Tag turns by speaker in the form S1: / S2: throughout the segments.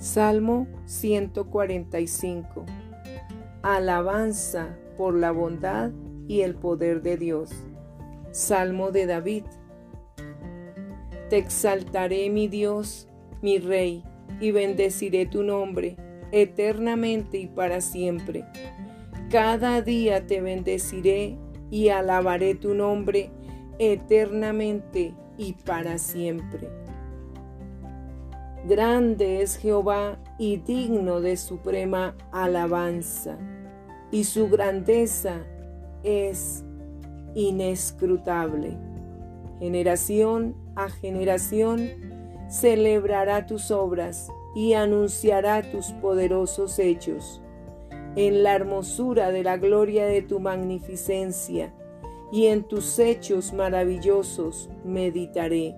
S1: Salmo 145. Alabanza por la bondad y el poder de Dios. Salmo de David. Te exaltaré, mi Dios, mi Rey, y bendeciré tu nombre eternamente y para siempre. Cada día te bendeciré y alabaré tu nombre eternamente y para siempre. Grande es Jehová y digno de suprema alabanza, y su grandeza es inescrutable. Generación a generación celebrará tus obras y anunciará tus poderosos hechos. En la hermosura de la gloria de tu magnificencia y en tus hechos maravillosos meditaré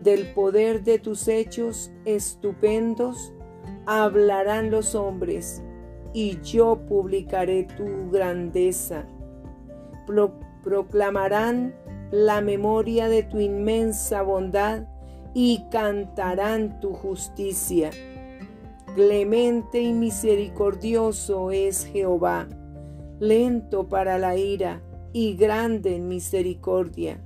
S1: del poder de tus hechos estupendos hablarán los hombres, y yo publicaré tu grandeza. proclamarán la memoria de tu inmensa bondad y cantarán tu justicia. Clemente y misericordioso es Jehová, lento para la ira y grande en misericordia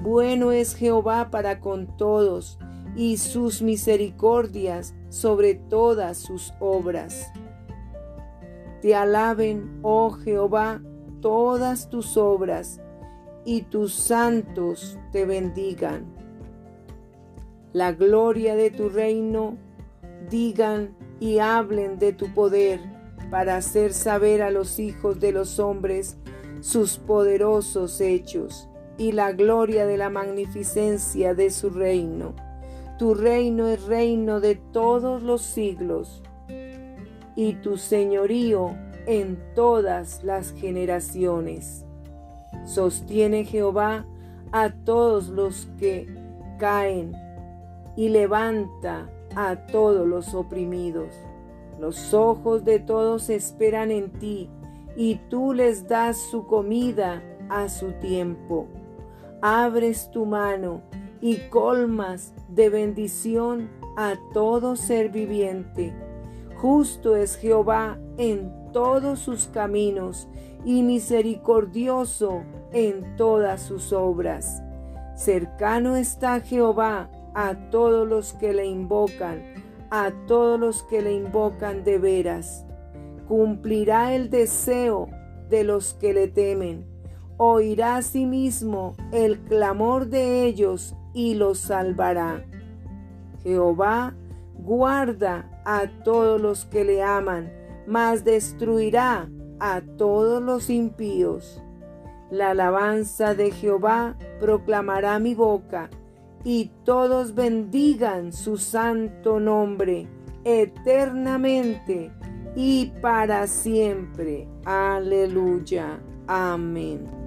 S1: bueno es Jehová para con todos, y sus misericordias sobre todas sus obras. Te alaben, oh Jehová, todas tus obras, y tus santos te bendigan. La gloria de tu reino digan y hablen de tu poder, para hacer saber a los hijos de los hombres sus poderosos hechos y la gloria de la magnificencia de su reino. Tu reino es reino de todos los siglos y tu señorío en todas las generaciones. Sostiene Jehová a todos los que caen y levanta a todos los oprimidos. Los ojos de todos esperan en ti y tú les das su comida a su tiempo abres tu mano y colmas de bendición a todo ser viviente. Justo es Jehová en todos sus caminos y misericordioso en todas sus obras. Cercano está Jehová a todos los que le invocan, a todos los que le invocan de veras. Cumplirá el deseo de los que le temen oirá mismo el clamor de ellos y los salvará. Jehová guarda a todos los que le aman, mas destruirá a todos los impíos. La alabanza de Jehová proclamará mi boca, y todos bendigan su santo nombre eternamente y para siempre. Aleluya. Amén.